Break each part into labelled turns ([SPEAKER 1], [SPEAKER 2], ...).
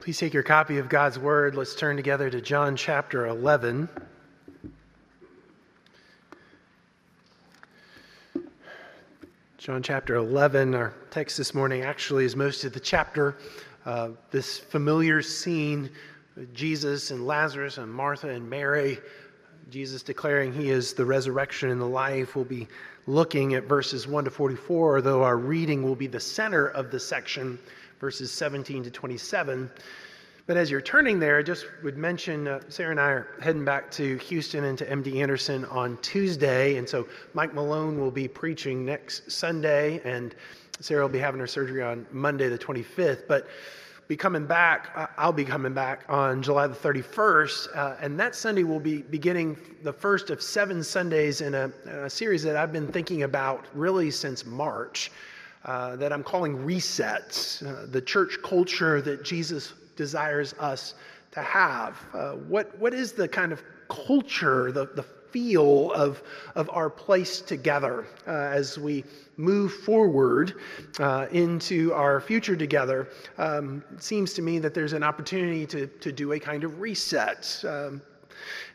[SPEAKER 1] Please take your copy of God's Word. Let's turn together to John chapter 11. John chapter 11, our text this morning actually is most of the chapter. Uh, this familiar scene Jesus and Lazarus and Martha and Mary, Jesus declaring he is the resurrection and the life. We'll be looking at verses 1 to 44, though our reading will be the center of the section verses 17 to 27. But as you're turning there, I just would mention uh, Sarah and I are heading back to Houston and to MD Anderson on Tuesday. And so Mike Malone will be preaching next Sunday, and Sarah will be having her surgery on Monday, the 25th. But be coming back, I'll be coming back on July the 31st. Uh, and that Sunday will be beginning the first of seven Sundays in a, a series that I've been thinking about really since March uh, that I'm calling resets, uh, the church culture that Jesus desires us to have. Uh, what, what is the kind of culture, the, the feel of, of our place together uh, as we move forward uh, into our future together. Um, it seems to me that there's an opportunity to, to do a kind of reset. Um,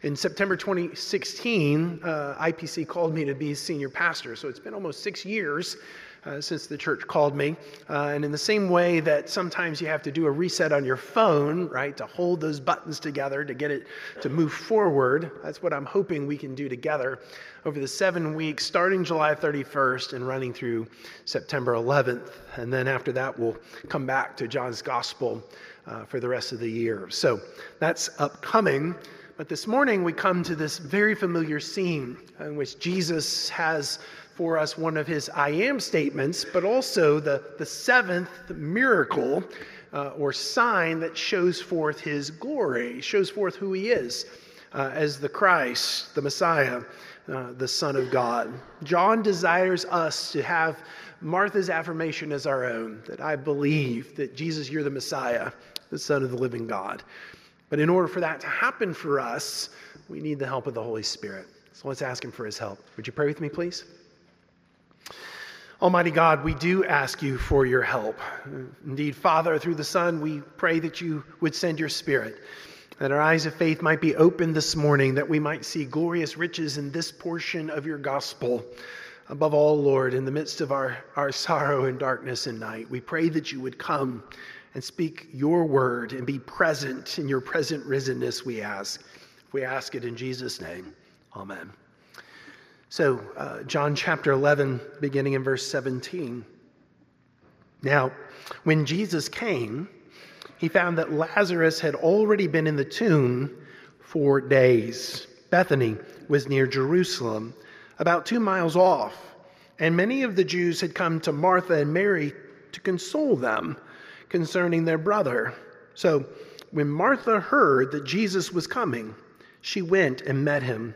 [SPEAKER 1] in September 2016, uh, IPC called me to be senior pastor. So it's been almost six years uh, since the church called me. Uh, and in the same way that sometimes you have to do a reset on your phone, right, to hold those buttons together to get it to move forward, that's what I'm hoping we can do together over the seven weeks, starting July 31st and running through September 11th. And then after that, we'll come back to John's Gospel uh, for the rest of the year. So that's upcoming. But this morning, we come to this very familiar scene in which Jesus has for us one of his I am statements, but also the, the seventh miracle uh, or sign that shows forth his glory, shows forth who he is uh, as the Christ, the Messiah, uh, the Son of God. John desires us to have Martha's affirmation as our own that I believe that Jesus, you're the Messiah, the Son of the living God. But in order for that to happen for us, we need the help of the Holy Spirit. So let's ask him for his help. Would you pray with me, please? Almighty God, we do ask you for your help. Indeed, Father, through the Son, we pray that you would send your Spirit, that our eyes of faith might be opened this morning, that we might see glorious riches in this portion of your gospel. Above all, Lord, in the midst of our, our sorrow and darkness and night, we pray that you would come and speak your word and be present in your present risenness, we ask. We ask it in Jesus' name. Amen. So, uh, John chapter 11, beginning in verse 17. Now, when Jesus came, he found that Lazarus had already been in the tomb four days. Bethany was near Jerusalem, about two miles off, and many of the Jews had come to Martha and Mary to console them concerning their brother. So, when Martha heard that Jesus was coming, she went and met him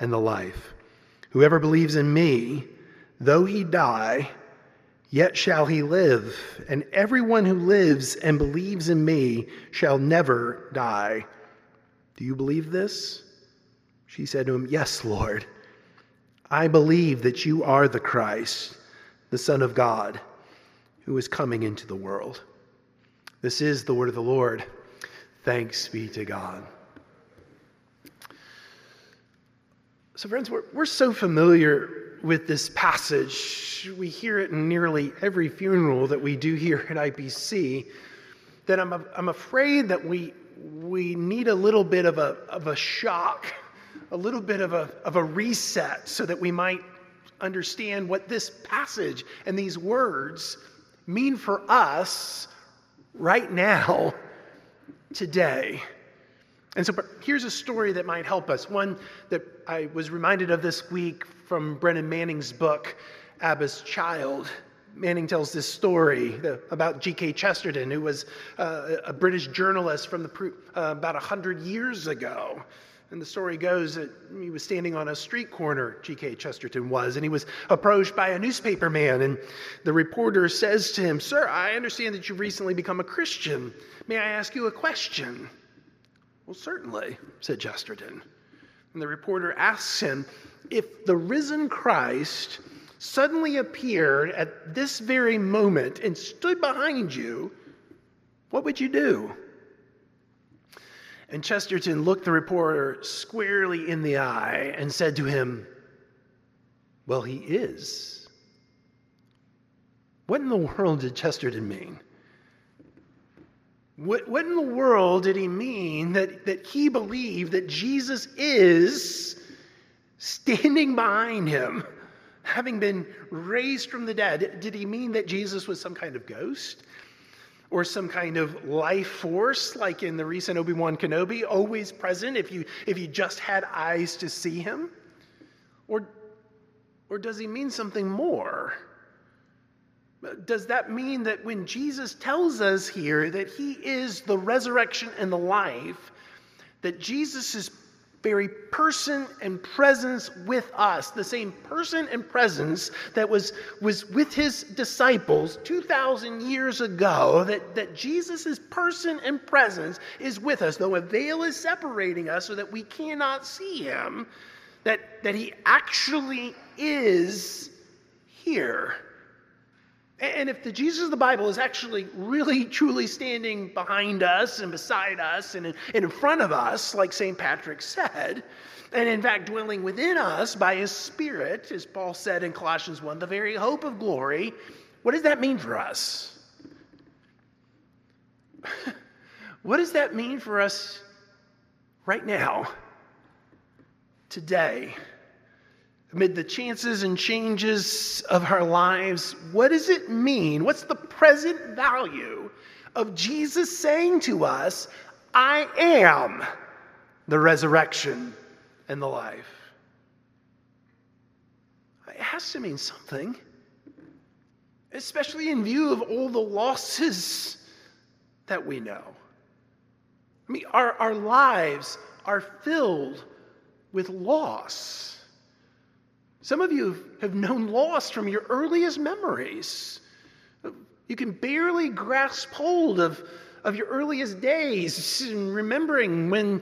[SPEAKER 1] and the life. Whoever believes in me, though he die, yet shall he live. And everyone who lives and believes in me shall never die. Do you believe this? She said to him, Yes, Lord. I believe that you are the Christ, the Son of God, who is coming into the world. This is the word of the Lord. Thanks be to God. So, friends, we're, we're so familiar with this passage. We hear it in nearly every funeral that we do here at IPC that I'm, I'm afraid that we, we need a little bit of a, of a shock, a little bit of a, of a reset so that we might understand what this passage and these words mean for us right now, today. And so here's a story that might help us. One that I was reminded of this week from Brennan Manning's book, Abba's Child. Manning tells this story about G.K. Chesterton, who was uh, a British journalist from the, uh, about 100 years ago. And the story goes that he was standing on a street corner, G.K. Chesterton was, and he was approached by a newspaper man. And the reporter says to him, Sir, I understand that you've recently become a Christian. May I ask you a question? Well, certainly, said Chesterton. And the reporter asks him, If the risen Christ suddenly appeared at this very moment and stood behind you, what would you do? And Chesterton looked the reporter squarely in the eye and said to him, Well, he is. What in the world did Chesterton mean? What, what in the world did he mean that, that he believed that Jesus is standing behind him, having been raised from the dead? Did he mean that Jesus was some kind of ghost? Or some kind of life force, like in the recent Obi Wan Kenobi, always present if you, if you just had eyes to see him? Or, or does he mean something more? Does that mean that when Jesus tells us here that he is the resurrection and the life, that Jesus is very person and presence with us, the same person and presence that was, was with his disciples 2,000 years ago, that, that Jesus' person and presence is with us, though a veil is separating us so that we cannot see him, that, that he actually is here. And if the Jesus of the Bible is actually really truly standing behind us and beside us and in, front of us, like St. Patrick said, and in fact dwelling within us by his Spirit, as Paul said in Colossians 1, the very hope of glory, what does that mean for us? what does that mean for us right now, today? Amid the chances and changes of our lives, what does it mean? What's the present value of Jesus saying to us, I am the resurrection and the life? It has to mean something, especially in view of all the losses that we know. I mean, our, our lives are filled with loss. Some of you have known loss from your earliest memories. You can barely grasp hold of, of your earliest days, remembering when,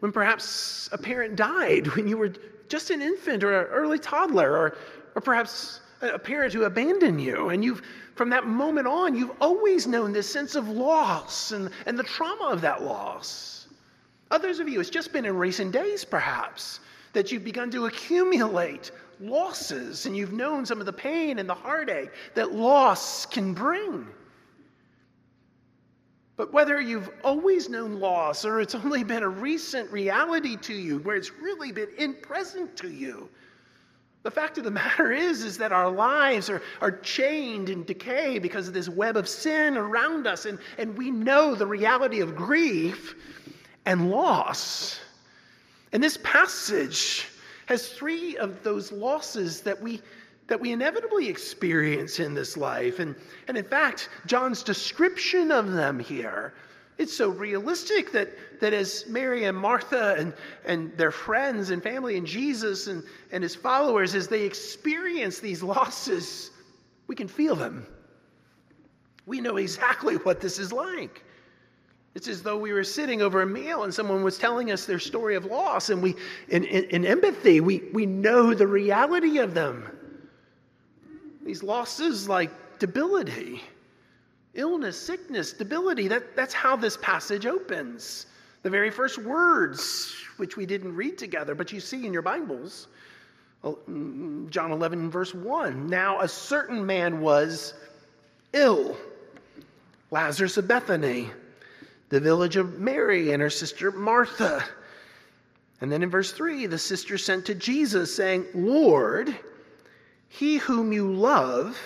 [SPEAKER 1] when perhaps a parent died, when you were just an infant or an early toddler, or, or perhaps a parent who abandoned you. And you've, from that moment on, you've always known this sense of loss and, and the trauma of that loss. Others of you, it's just been in recent days, perhaps, that you've begun to accumulate losses and you've known some of the pain and the heartache that loss can bring. But whether you've always known loss or it's only been a recent reality to you where it's really been in present to you, the fact of the matter is, is that our lives are, are chained in decay because of this web of sin around us, and, and we know the reality of grief and loss. And this passage has three of those losses that we that we inevitably experience in this life. And, and in fact, John's description of them here, it's so realistic that, that as Mary and Martha and, and their friends and family and Jesus and, and his followers, as they experience these losses, we can feel them. We know exactly what this is like. It's as though we were sitting over a meal and someone was telling us their story of loss, and we, in, in, in, empathy, we, we know the reality of them. These losses like debility, illness, sickness, debility, that, that's how this passage opens. The very first words, which we didn't read together, but you see in your Bibles, oh, mm, John 11, verse 1. Now, a certain man was ill, Lazarus of Bethany the village of Mary and her sister Martha. And then in verse 3, the sister sent to Jesus, saying, Lord, he whom you love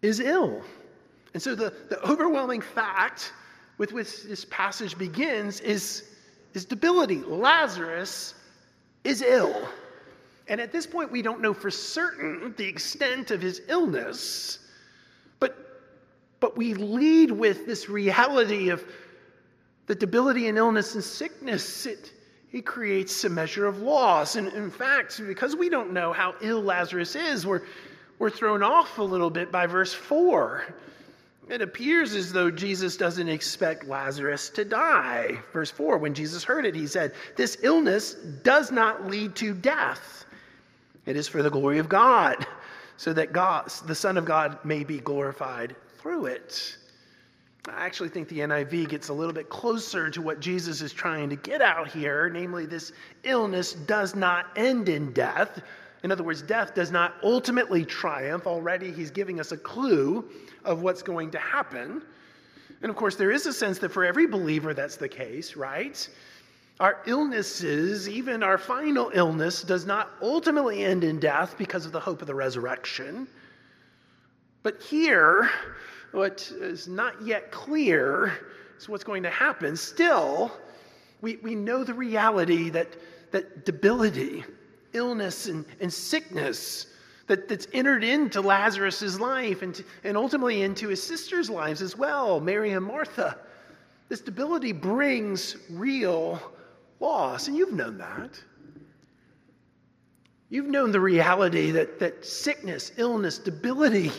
[SPEAKER 1] is ill. And so the, the overwhelming fact with which this passage begins is, is debility. Lazarus is ill. And at this point, we don't know for certain the extent of his illness, But we lead with this reality of the debility and illness and sickness. It, it creates a measure of loss. And in fact, because we don't know how ill Lazarus is, we're, we're thrown off a little bit by verse 4. It appears as though Jesus doesn't expect Lazarus to die. Verse 4 When Jesus heard it, he said, This illness does not lead to death. It is for the glory of God, so that God, the Son of God may be glorified through it. I actually think the NIV gets a little bit closer to what Jesus is trying to get out here, namely, this illness does not end in death. In other words, death does not ultimately triumph. Already, he's giving us a clue of what's going to happen. And of course, there is a sense that for every believer that's the case, right? Our illnesses, even our final illness, does not ultimately end in death because of the hope of the resurrection. But here, what is not yet clear is what's going to happen. Still, we, we know the reality that, that debility, illness, and, and sickness that, that's entered into Lazarus' life and, and ultimately into his sister's lives as well, Mary and Martha. This debility brings real loss, and you've known that. You've known the reality that, that sickness, illness, debility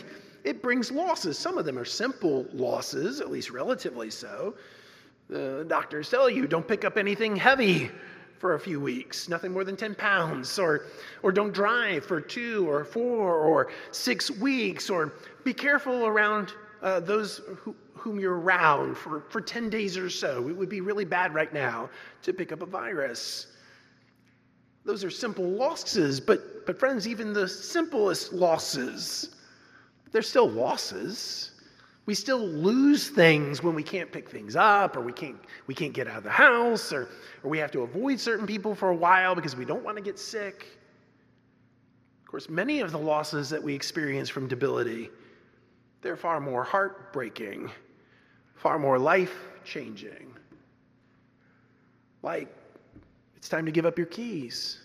[SPEAKER 1] it brings losses. Some of them are simple losses, at least relatively so. The doctors tell you don't pick up anything heavy for a few weeks, nothing more than 10 pounds, or, or don't drive for two or four or six weeks, or be careful around uh, those who, whom you're around for, for 10 days or so. It would be really bad right now to pick up a virus. Those are simple losses, but, but friends, even the simplest losses they're still losses. We still lose things when we can't pick things up or we can't, we can't get out of the house or, or we have to avoid certain people for a while because we don't want to get sick. Of course, many of the losses that we experience from debility, they're far more heartbreaking, far more life changing. Like, it's time to give up your keys.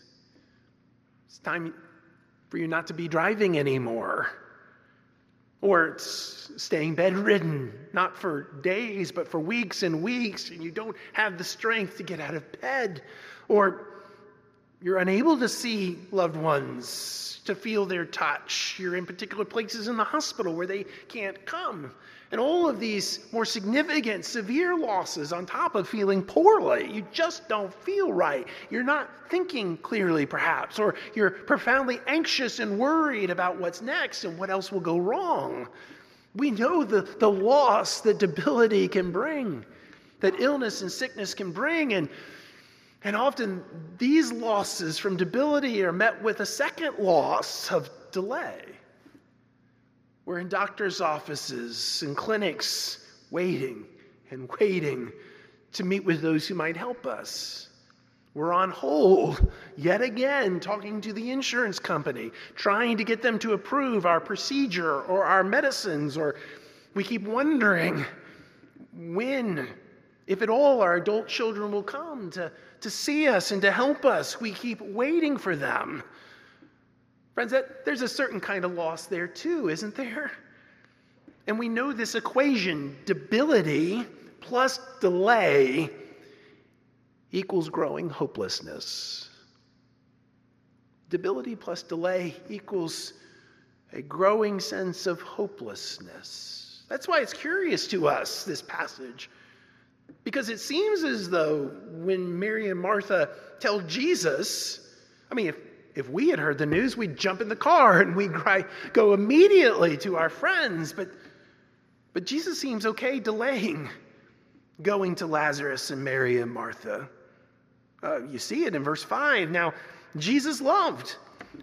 [SPEAKER 1] It's time for you not to be driving anymore. Or it's staying bedridden, not for days, but for weeks and weeks, and you don't have the strength to get out of bed. Or you're unable to see loved ones, to feel their touch. You're in particular places in the hospital where they can't come. And all of these more significant, severe losses on top of feeling poorly. You just don't feel right. You're not thinking clearly, perhaps, or you're profoundly anxious and worried about what's next and what else will go wrong. We know the, the loss that debility can bring, that illness and sickness can bring. And, and often these losses from debility are met with a second loss of delay. We're in doctors' offices and clinics waiting and waiting to meet with those who might help us. We're on hold yet again, talking to the insurance company, trying to get them to approve our procedure or our medicines, or we keep wondering when, if at all, our adult children will come to, to see us and to help us. We keep waiting for them. Friends, that, there's a certain kind of loss there too, isn't there? And we know this equation debility plus delay equals growing hopelessness. Debility plus delay equals a growing sense of hopelessness. That's why it's curious to us, this passage, because it seems as though when Mary and Martha tell Jesus, I mean, if if we had heard the news, we'd jump in the car and we'd cry, go immediately to our friends. But, but Jesus seems okay delaying going to Lazarus and Mary and Martha. Uh, you see it in verse 5. Now, Jesus loved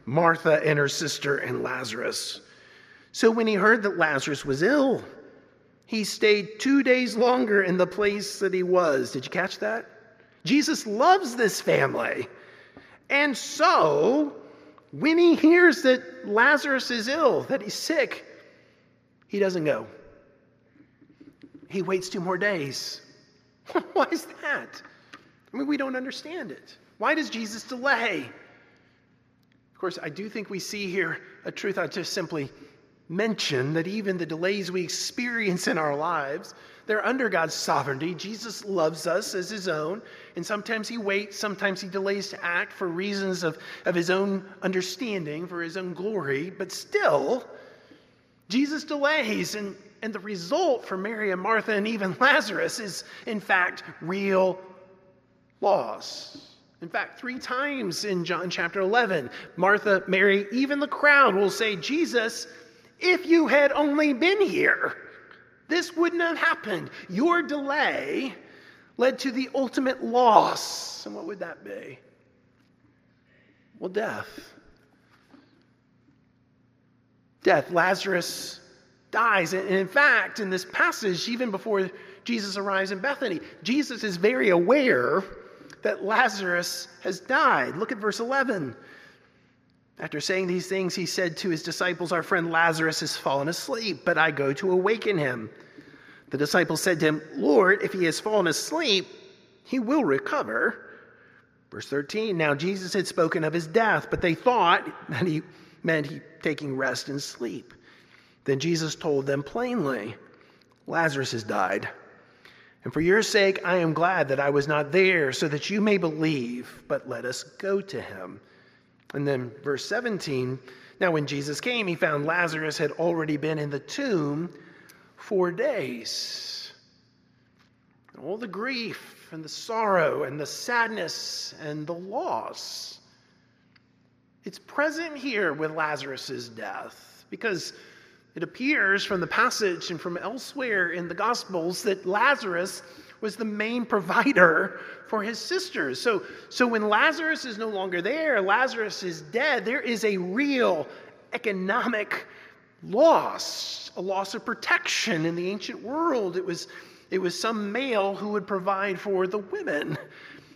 [SPEAKER 1] Martha and her sister and Lazarus. So when he heard that Lazarus was ill, he stayed two days longer in the place that he was. Did you catch that? Jesus loves this family. And so, when he hears that Lazarus is ill, that he's sick, he doesn't go. He waits two more days. Why is that? I mean, we don't understand it. Why does Jesus delay? Of course, I do think we see here a truth I just simply mention that even the delays we experience in our lives, they're under God's sovereignty. Jesus loves us as his own, and sometimes he waits, sometimes he delays to act for reasons of, of his own understanding, for his own glory, but still, Jesus delays, and, and the result for Mary and Martha and even Lazarus is, in fact, real loss. In fact, three times in John chapter 11, Martha, Mary, even the crowd will say, Jesus, if you had only been here, this wouldn't have happened. Your delay led to the ultimate loss. And what would that be? Well, death. Death. Lazarus dies. And in fact, in this passage, even before Jesus arrives in Bethany, Jesus is very aware that Lazarus has died. Look at verse 11. After saying these things, he said to his disciples, Our friend Lazarus has fallen asleep, but I go to awaken him. The disciples said to him, Lord, if he has fallen asleep, he will recover. Verse 13 Now Jesus had spoken of his death, but they thought that he meant he taking rest and sleep. Then Jesus told them plainly, Lazarus has died. And for your sake, I am glad that I was not there, so that you may believe, but let us go to him. And then verse 17 Now, when Jesus came, he found Lazarus had already been in the tomb four days. All the grief and the sorrow and the sadness and the loss. It's present here with Lazarus' death because it appears from the passage and from elsewhere in the Gospels that Lazarus was the main provider for his sisters. So, so when Lazarus is no longer there, Lazarus is dead, there is a real economic loss, a loss of protection in the ancient world. It was, it was some male who would provide for the women.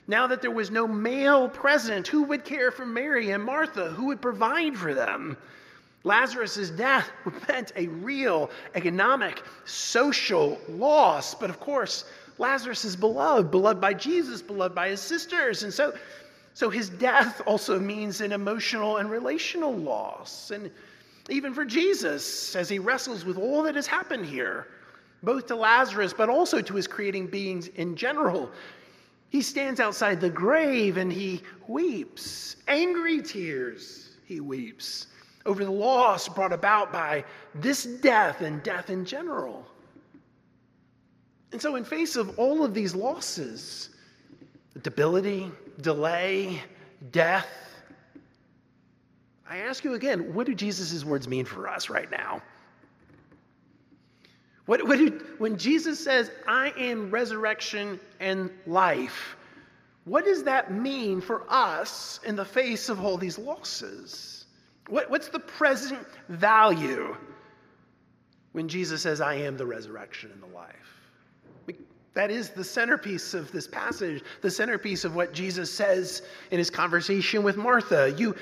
[SPEAKER 1] Now that there was no male present, who would care for Mary and Martha? Who would provide for them? Lazarus' death meant a real economic, social loss. But of course, Lazarus is beloved, beloved by Jesus, beloved by his sisters. And so, so his death also means an emotional and relational loss. And even for Jesus, as he wrestles with all that has happened here, both to Lazarus, but also to his creating beings in general. He stands outside the grave and he weeps, angry tears, he weeps over the loss brought about by this death and death in general. And so, in face of all of these losses, debility, delay, death, I ask you again, what do Jesus' words mean for us right now? What, what do, when Jesus says, I am resurrection and life, what does that mean for us in the face of all these losses? What, what's the present value when Jesus says, I am the resurrection and the life? That is the centerpiece of this passage, the centerpiece of what Jesus says in his conversation with Martha. You,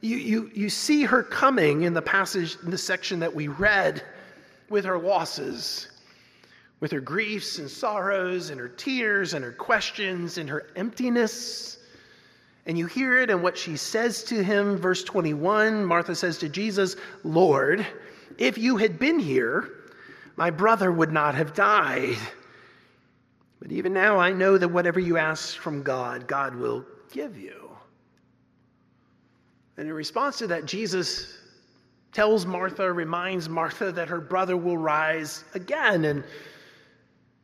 [SPEAKER 1] you, you, you see her coming in the passage, in the section that we read, with her losses, with her griefs and sorrows, and her tears, and her questions, and her emptiness. And you hear it in what she says to him. Verse 21 Martha says to Jesus, Lord, if you had been here, my brother would not have died. But even now I know that whatever you ask from God, God will give you. And in response to that, Jesus tells Martha, reminds Martha that her brother will rise again. And,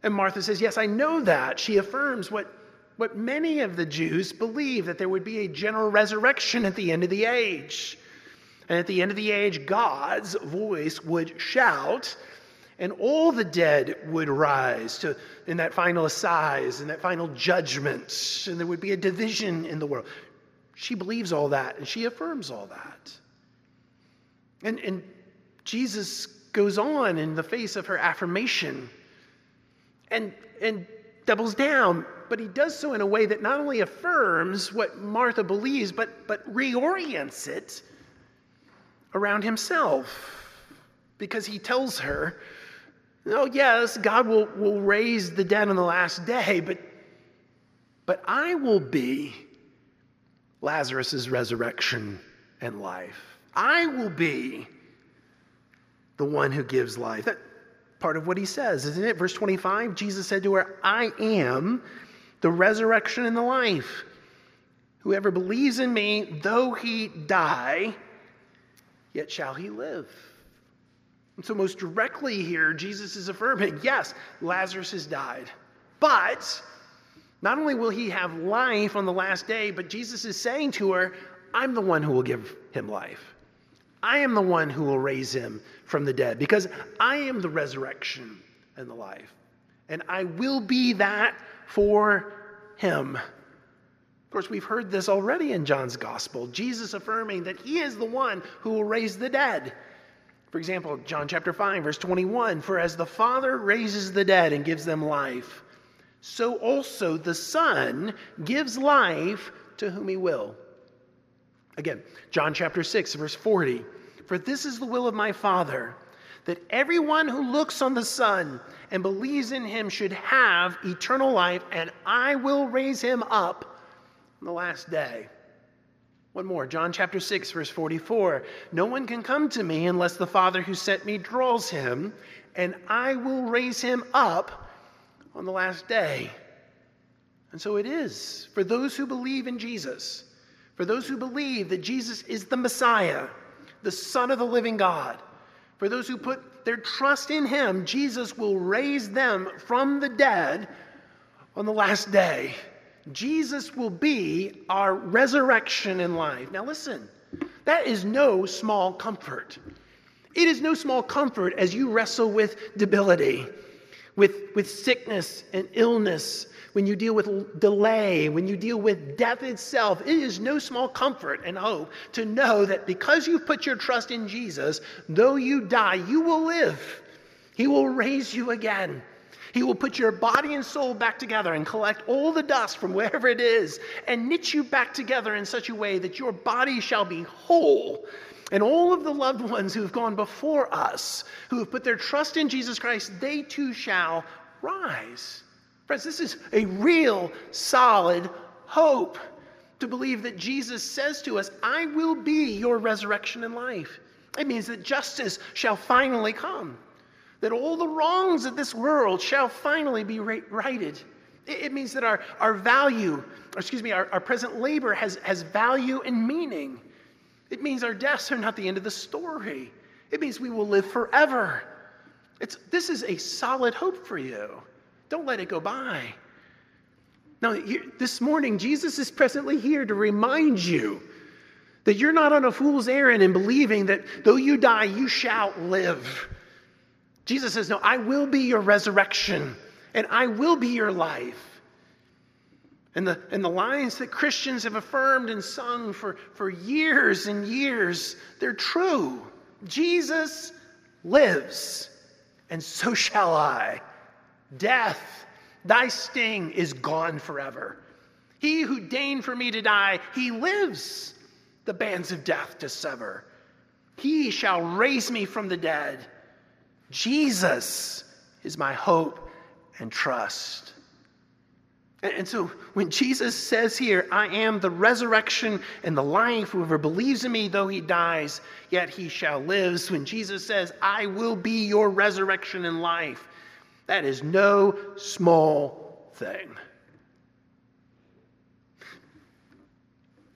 [SPEAKER 1] and Martha says, Yes, I know that. She affirms what, what many of the Jews believe that there would be a general resurrection at the end of the age. And at the end of the age, God's voice would shout, and all the dead would rise to, in that final assize, in that final judgment, and there would be a division in the world. She believes all that and she affirms all that. And, and Jesus goes on in the face of her affirmation and, and doubles down, but he does so in a way that not only affirms what Martha believes, but, but reorients it around himself. Because he tells her, Oh, yes, God will, will raise the dead on the last day, but, but I will be Lazarus' resurrection and life. I will be the one who gives life. That part of what he says, isn't it? Verse 25, Jesus said to her, I am the resurrection and the life. Whoever believes in me, though he die, yet shall he live. And so, most directly here, Jesus is affirming yes, Lazarus has died. But not only will he have life on the last day, but Jesus is saying to her, I'm the one who will give him life. I am the one who will raise him from the dead because I am the resurrection and the life. And I will be that for him. Of course, we've heard this already in John's gospel. Jesus affirming that he is the one who will raise the dead. For example, John chapter 5, verse 21 For as the Father raises the dead and gives them life, so also the Son gives life to whom he will. Again, John chapter 6, verse 40 For this is the will of my Father, that everyone who looks on the Son and believes in him should have eternal life, and I will raise him up on the last day. One more, John chapter 6, verse 44. No one can come to me unless the Father who sent me draws him, and I will raise him up on the last day. And so it is for those who believe in Jesus, for those who believe that Jesus is the Messiah, the Son of the living God, for those who put their trust in him, Jesus will raise them from the dead on the last day. Jesus will be our resurrection in life. Now, listen, that is no small comfort. It is no small comfort as you wrestle with debility, with, with sickness and illness, when you deal with delay, when you deal with death itself. It is no small comfort and hope to know that because you've put your trust in Jesus, though you die, you will live. He will raise you again. He will put your body and soul back together and collect all the dust from wherever it is and knit you back together in such a way that your body shall be whole. And all of the loved ones who have gone before us, who have put their trust in Jesus Christ, they too shall rise. Friends, this is a real solid hope to believe that Jesus says to us, I will be your resurrection and life. It means that justice shall finally come, that all the wrongs of this world shall finally be righted. It means that our, our value, or excuse me, our, our present labor has, has value and meaning. It means our deaths are not the end of the story. It means we will live forever. It's, this is a solid hope for you. Don't let it go by. Now, this morning, Jesus is presently here to remind you that you're not on a fool's errand in believing that though you die, you shall live. Jesus says, No, I will be your resurrection and I will be your life. And the, and the lines that Christians have affirmed and sung for, for years and years, they're true. Jesus lives, and so shall I. Death, thy sting is gone forever. He who deigned for me to die, he lives, the bands of death to sever. He shall raise me from the dead. Jesus is my hope and trust. And so when Jesus says here, I am the resurrection and the life, whoever believes in me, though he dies, yet he shall live. When Jesus says, I will be your resurrection and life, that is no small thing.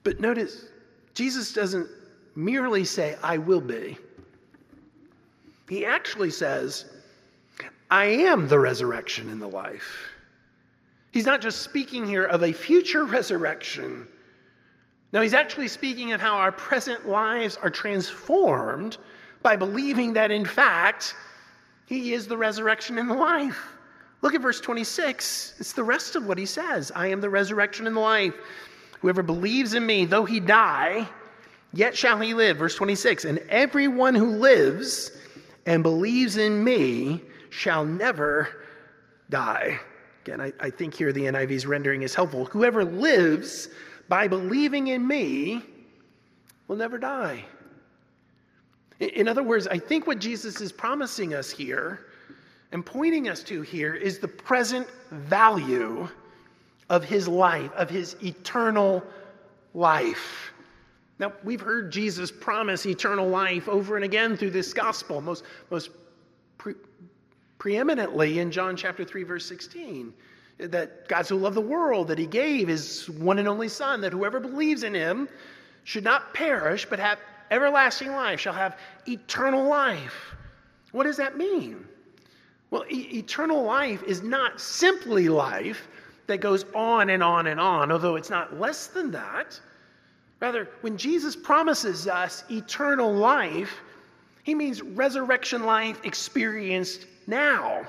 [SPEAKER 1] But notice, Jesus doesn't merely say, I will be. He actually says, I am the resurrection and the life. He's not just speaking here of a future resurrection. No, he's actually speaking of how our present lives are transformed by believing that, in fact, he is the resurrection and the life. Look at verse 26. It's the rest of what he says I am the resurrection and the life. Whoever believes in me, though he die, yet shall he live. Verse 26. And everyone who lives and believes in me shall never die. Again, I, I think here the NIV's rendering is helpful. Whoever lives by believing in me will never die. In other words, I think what Jesus is promising us here and pointing us to here is the present value of his life, of his eternal life. Now, we've heard Jesus promise eternal life over and again through this gospel, most, most pre- preeminently in John chapter 3, verse 16. That God so loved the world that he gave his one and only Son, that whoever believes in him should not perish, but have everlasting life, shall have eternal life. What does that mean? Well, e- eternal life is not simply life that goes on and on and on, although it's not less than that. Rather, when Jesus promises us eternal life, he means resurrection life experienced now,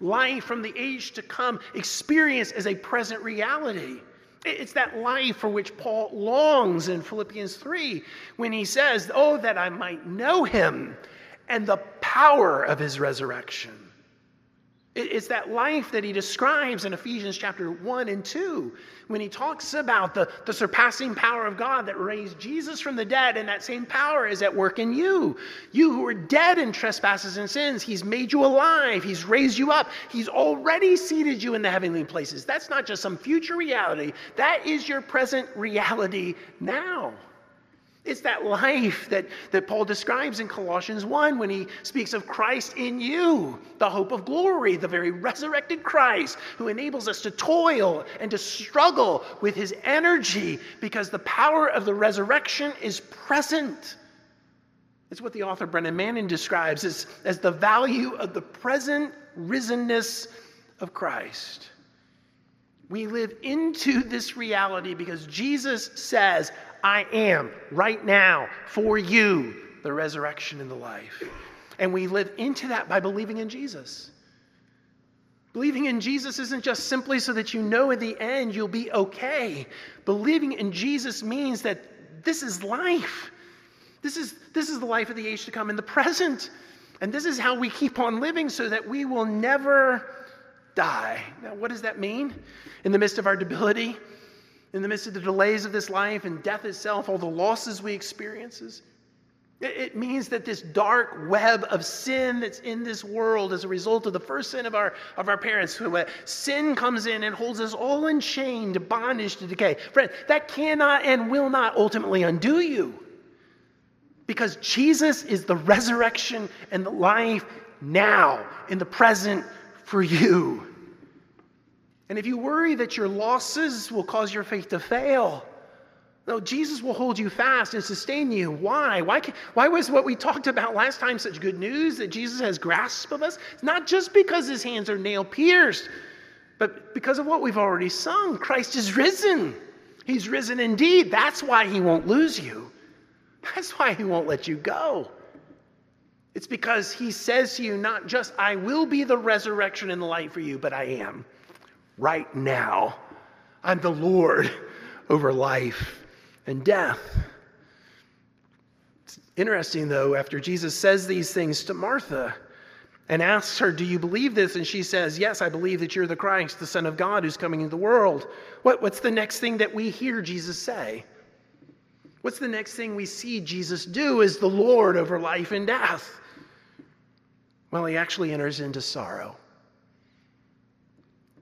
[SPEAKER 1] life from the age to come, experienced as a present reality. It's that life for which Paul longs in Philippians 3 when he says, Oh, that I might know him and the power of his resurrection. It's that life that he describes in Ephesians chapter 1 and 2 when he talks about the, the surpassing power of God that raised Jesus from the dead, and that same power is at work in you. You who are dead in trespasses and sins, he's made you alive, he's raised you up, he's already seated you in the heavenly places. That's not just some future reality, that is your present reality now. It's that life that, that Paul describes in Colossians 1 when he speaks of Christ in you, the hope of glory, the very resurrected Christ who enables us to toil and to struggle with his energy because the power of the resurrection is present. It's what the author Brennan Manning describes as, as the value of the present risenness of Christ. We live into this reality because Jesus says, I am right now for you the resurrection and the life. And we live into that by believing in Jesus. Believing in Jesus isn't just simply so that you know at the end you'll be okay. Believing in Jesus means that this is life. This is, this is the life of the age to come in the present. And this is how we keep on living so that we will never die. Now, what does that mean? In the midst of our debility, in the midst of the delays of this life and death itself, all the losses we experiences. It means that this dark web of sin that's in this world as a result of the first sin of our, of our parents, who uh, sin comes in and holds us all in chain bondage to decay. Friend, that cannot and will not ultimately undo you. Because Jesus is the resurrection and the life now, in the present for you. And if you worry that your losses will cause your faith to fail, no, Jesus will hold you fast and sustain you. Why? Why, can, why was what we talked about last time such good news that Jesus has grasp of us? It's not just because his hands are nail pierced, but because of what we've already sung. Christ is risen. He's risen indeed. That's why he won't lose you. That's why he won't let you go. It's because he says to you, not just, I will be the resurrection and the light for you, but I am right now. I'm the Lord over life and death. It's interesting, though, after Jesus says these things to Martha and asks her, Do you believe this? And she says, Yes, I believe that you're the Christ, the Son of God who's coming into the world. What, what's the next thing that we hear Jesus say? What's the next thing we see Jesus do as the Lord over life and death? Well, he actually enters into sorrow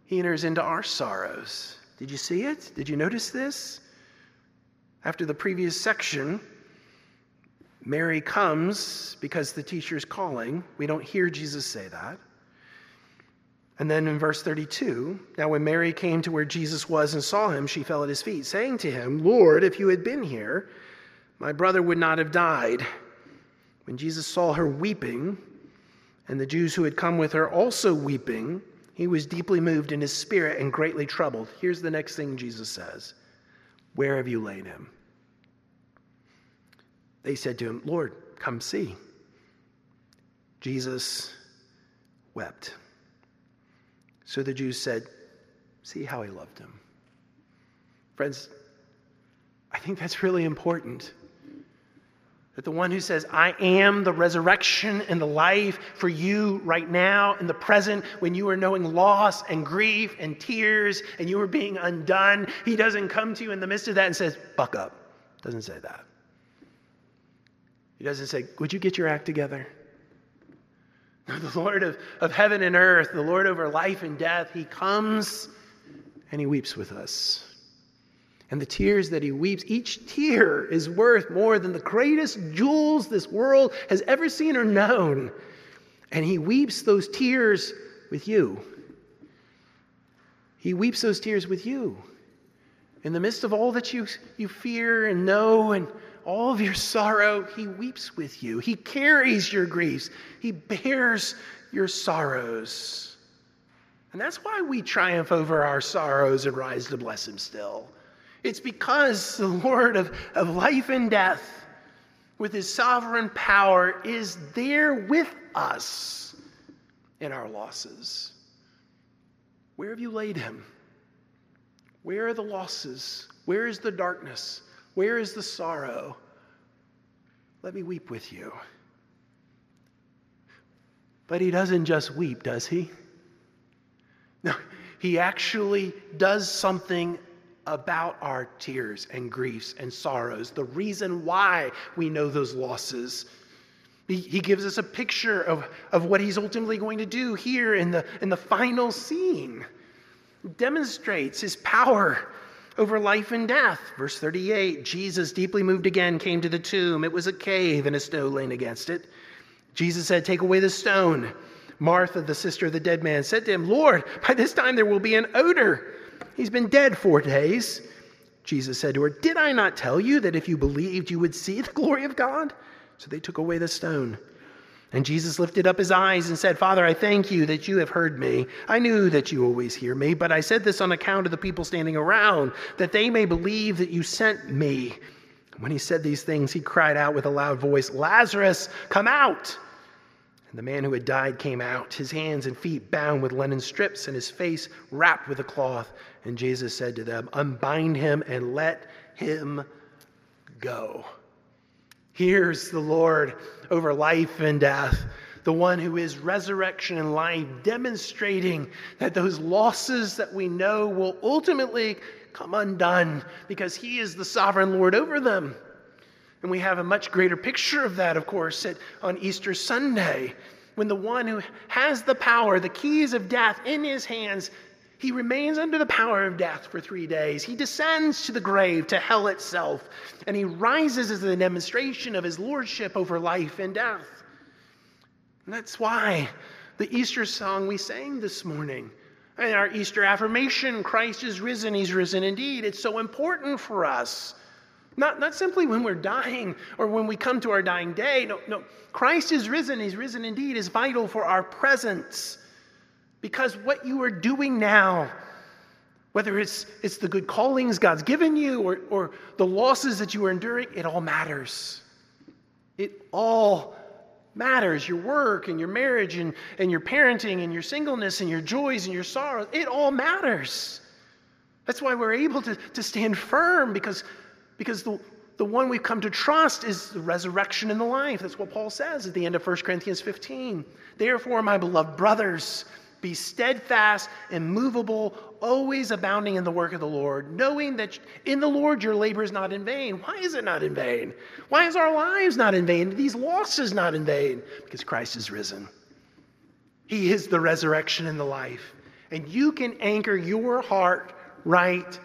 [SPEAKER 1] he enters into our sorrows. Did you see it? Did you notice this? After the previous section, Mary comes because the teacher is calling. We don't hear Jesus say that. And then in verse 32, now when Mary came to where Jesus was and saw him, she fell at his feet, saying to him, Lord, if you had been here, my brother would not have died. When Jesus saw her weeping, and the Jews who had come with her also weeping, he was deeply moved in his spirit and greatly troubled. Here's the next thing Jesus says Where have you laid him? They said to him, Lord, come see. Jesus wept. So the Jews said, See how he loved him. Friends, I think that's really important. That the one who says, I am the resurrection and the life for you right now in the present, when you are knowing loss and grief and tears and you are being undone, he doesn't come to you in the midst of that and says, Buck up. Doesn't say that. He doesn't say, Would you get your act together? No, the Lord of, of heaven and earth, the Lord over life and death, he comes and he weeps with us. And the tears that he weeps, each tear is worth more than the greatest jewels this world has ever seen or known. And he weeps those tears with you. He weeps those tears with you. In the midst of all that you, you fear and know and all of your sorrow, he weeps with you. He carries your griefs. He bears your sorrows. And that's why we triumph over our sorrows and rise to bless him still. It's because the Lord of, of life and death, with his sovereign power, is there with us in our losses. Where have you laid him? Where are the losses? Where is the darkness? Where is the sorrow? Let me weep with you. But he doesn't just weep, does he? No, he actually does something about our tears and griefs and sorrows, the reason why we know those losses. He, gives us a picture of, of what he's ultimately going to do here in the, in the final scene. demonstrates his power over life and death. Verse 38 Jesus, deeply moved again, came to the tomb. It was a cave and a stone laying against it. Jesus said, Take away the stone. Martha, the sister of the dead man, said to him, Lord, by this time there will be an odor He's been dead four days. Jesus said to her, Did I not tell you that if you believed, you would see the glory of God? So they took away the stone. And Jesus lifted up his eyes and said, Father, I thank you that you have heard me. I knew that you always hear me, but I said this on account of the people standing around, that they may believe that you sent me. When he said these things, he cried out with a loud voice, Lazarus, come out! And the man who had died came out, his hands and feet bound with linen strips, and his face wrapped with a cloth. And Jesus said to them, Unbind him and let him go. Here's the Lord over life and death, the one who is resurrection and life, demonstrating that those losses that we know will ultimately come undone because he is the sovereign Lord over them. And we have a much greater picture of that, of course, at, on Easter Sunday, when the one who has the power, the keys of death in his hands, he remains under the power of death for three days. He descends to the grave, to hell itself, and he rises as a demonstration of his lordship over life and death. And that's why the Easter song we sang this morning, and our Easter affirmation, Christ is risen, he's risen indeed, it's so important for us not, not simply when we're dying or when we come to our dying day. No, no. Christ is risen, He's risen indeed, is vital for our presence. Because what you are doing now, whether it's, it's the good callings God's given you or, or the losses that you are enduring, it all matters. It all matters. Your work and your marriage and, and your parenting and your singleness and your joys and your sorrows, it all matters. That's why we're able to, to stand firm because because the, the one we've come to trust is the resurrection and the life. That's what Paul says at the end of 1 Corinthians 15. Therefore, my beloved brothers, be steadfast, immovable, always abounding in the work of the Lord, knowing that in the Lord your labor is not in vain. Why is it not in vain? Why is our lives not in vain? These losses not in vain? Because Christ is risen. He is the resurrection and the life. And you can anchor your heart right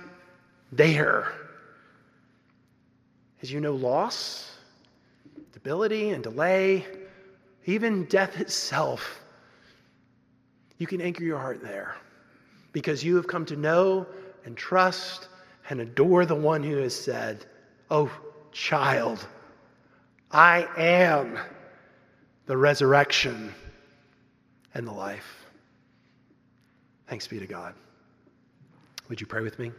[SPEAKER 1] there. As you know, loss, debility, and delay, even death itself, you can anchor your heart there because you have come to know and trust and adore the one who has said, Oh, child, I am the resurrection and the life. Thanks be to God. Would you pray with me?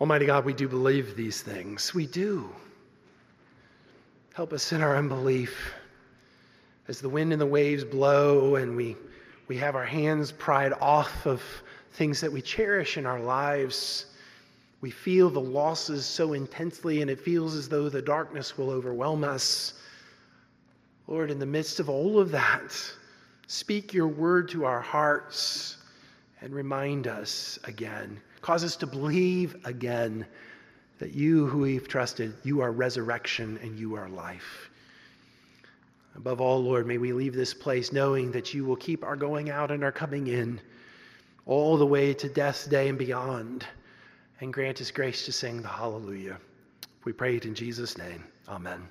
[SPEAKER 1] Almighty God, we do believe these things. We do. Help us in our unbelief. As the wind and the waves blow and we, we have our hands pried off of things that we cherish in our lives, we feel the losses so intensely and it feels as though the darkness will overwhelm us. Lord, in the midst of all of that, speak your word to our hearts and remind us again Cause us to believe again that you, who we've trusted, you are resurrection and you are life. Above all, Lord, may we leave this place knowing that you will keep our going out and our coming in all the way to death's day and beyond, and grant us grace to sing the hallelujah. We pray it in Jesus' name. Amen.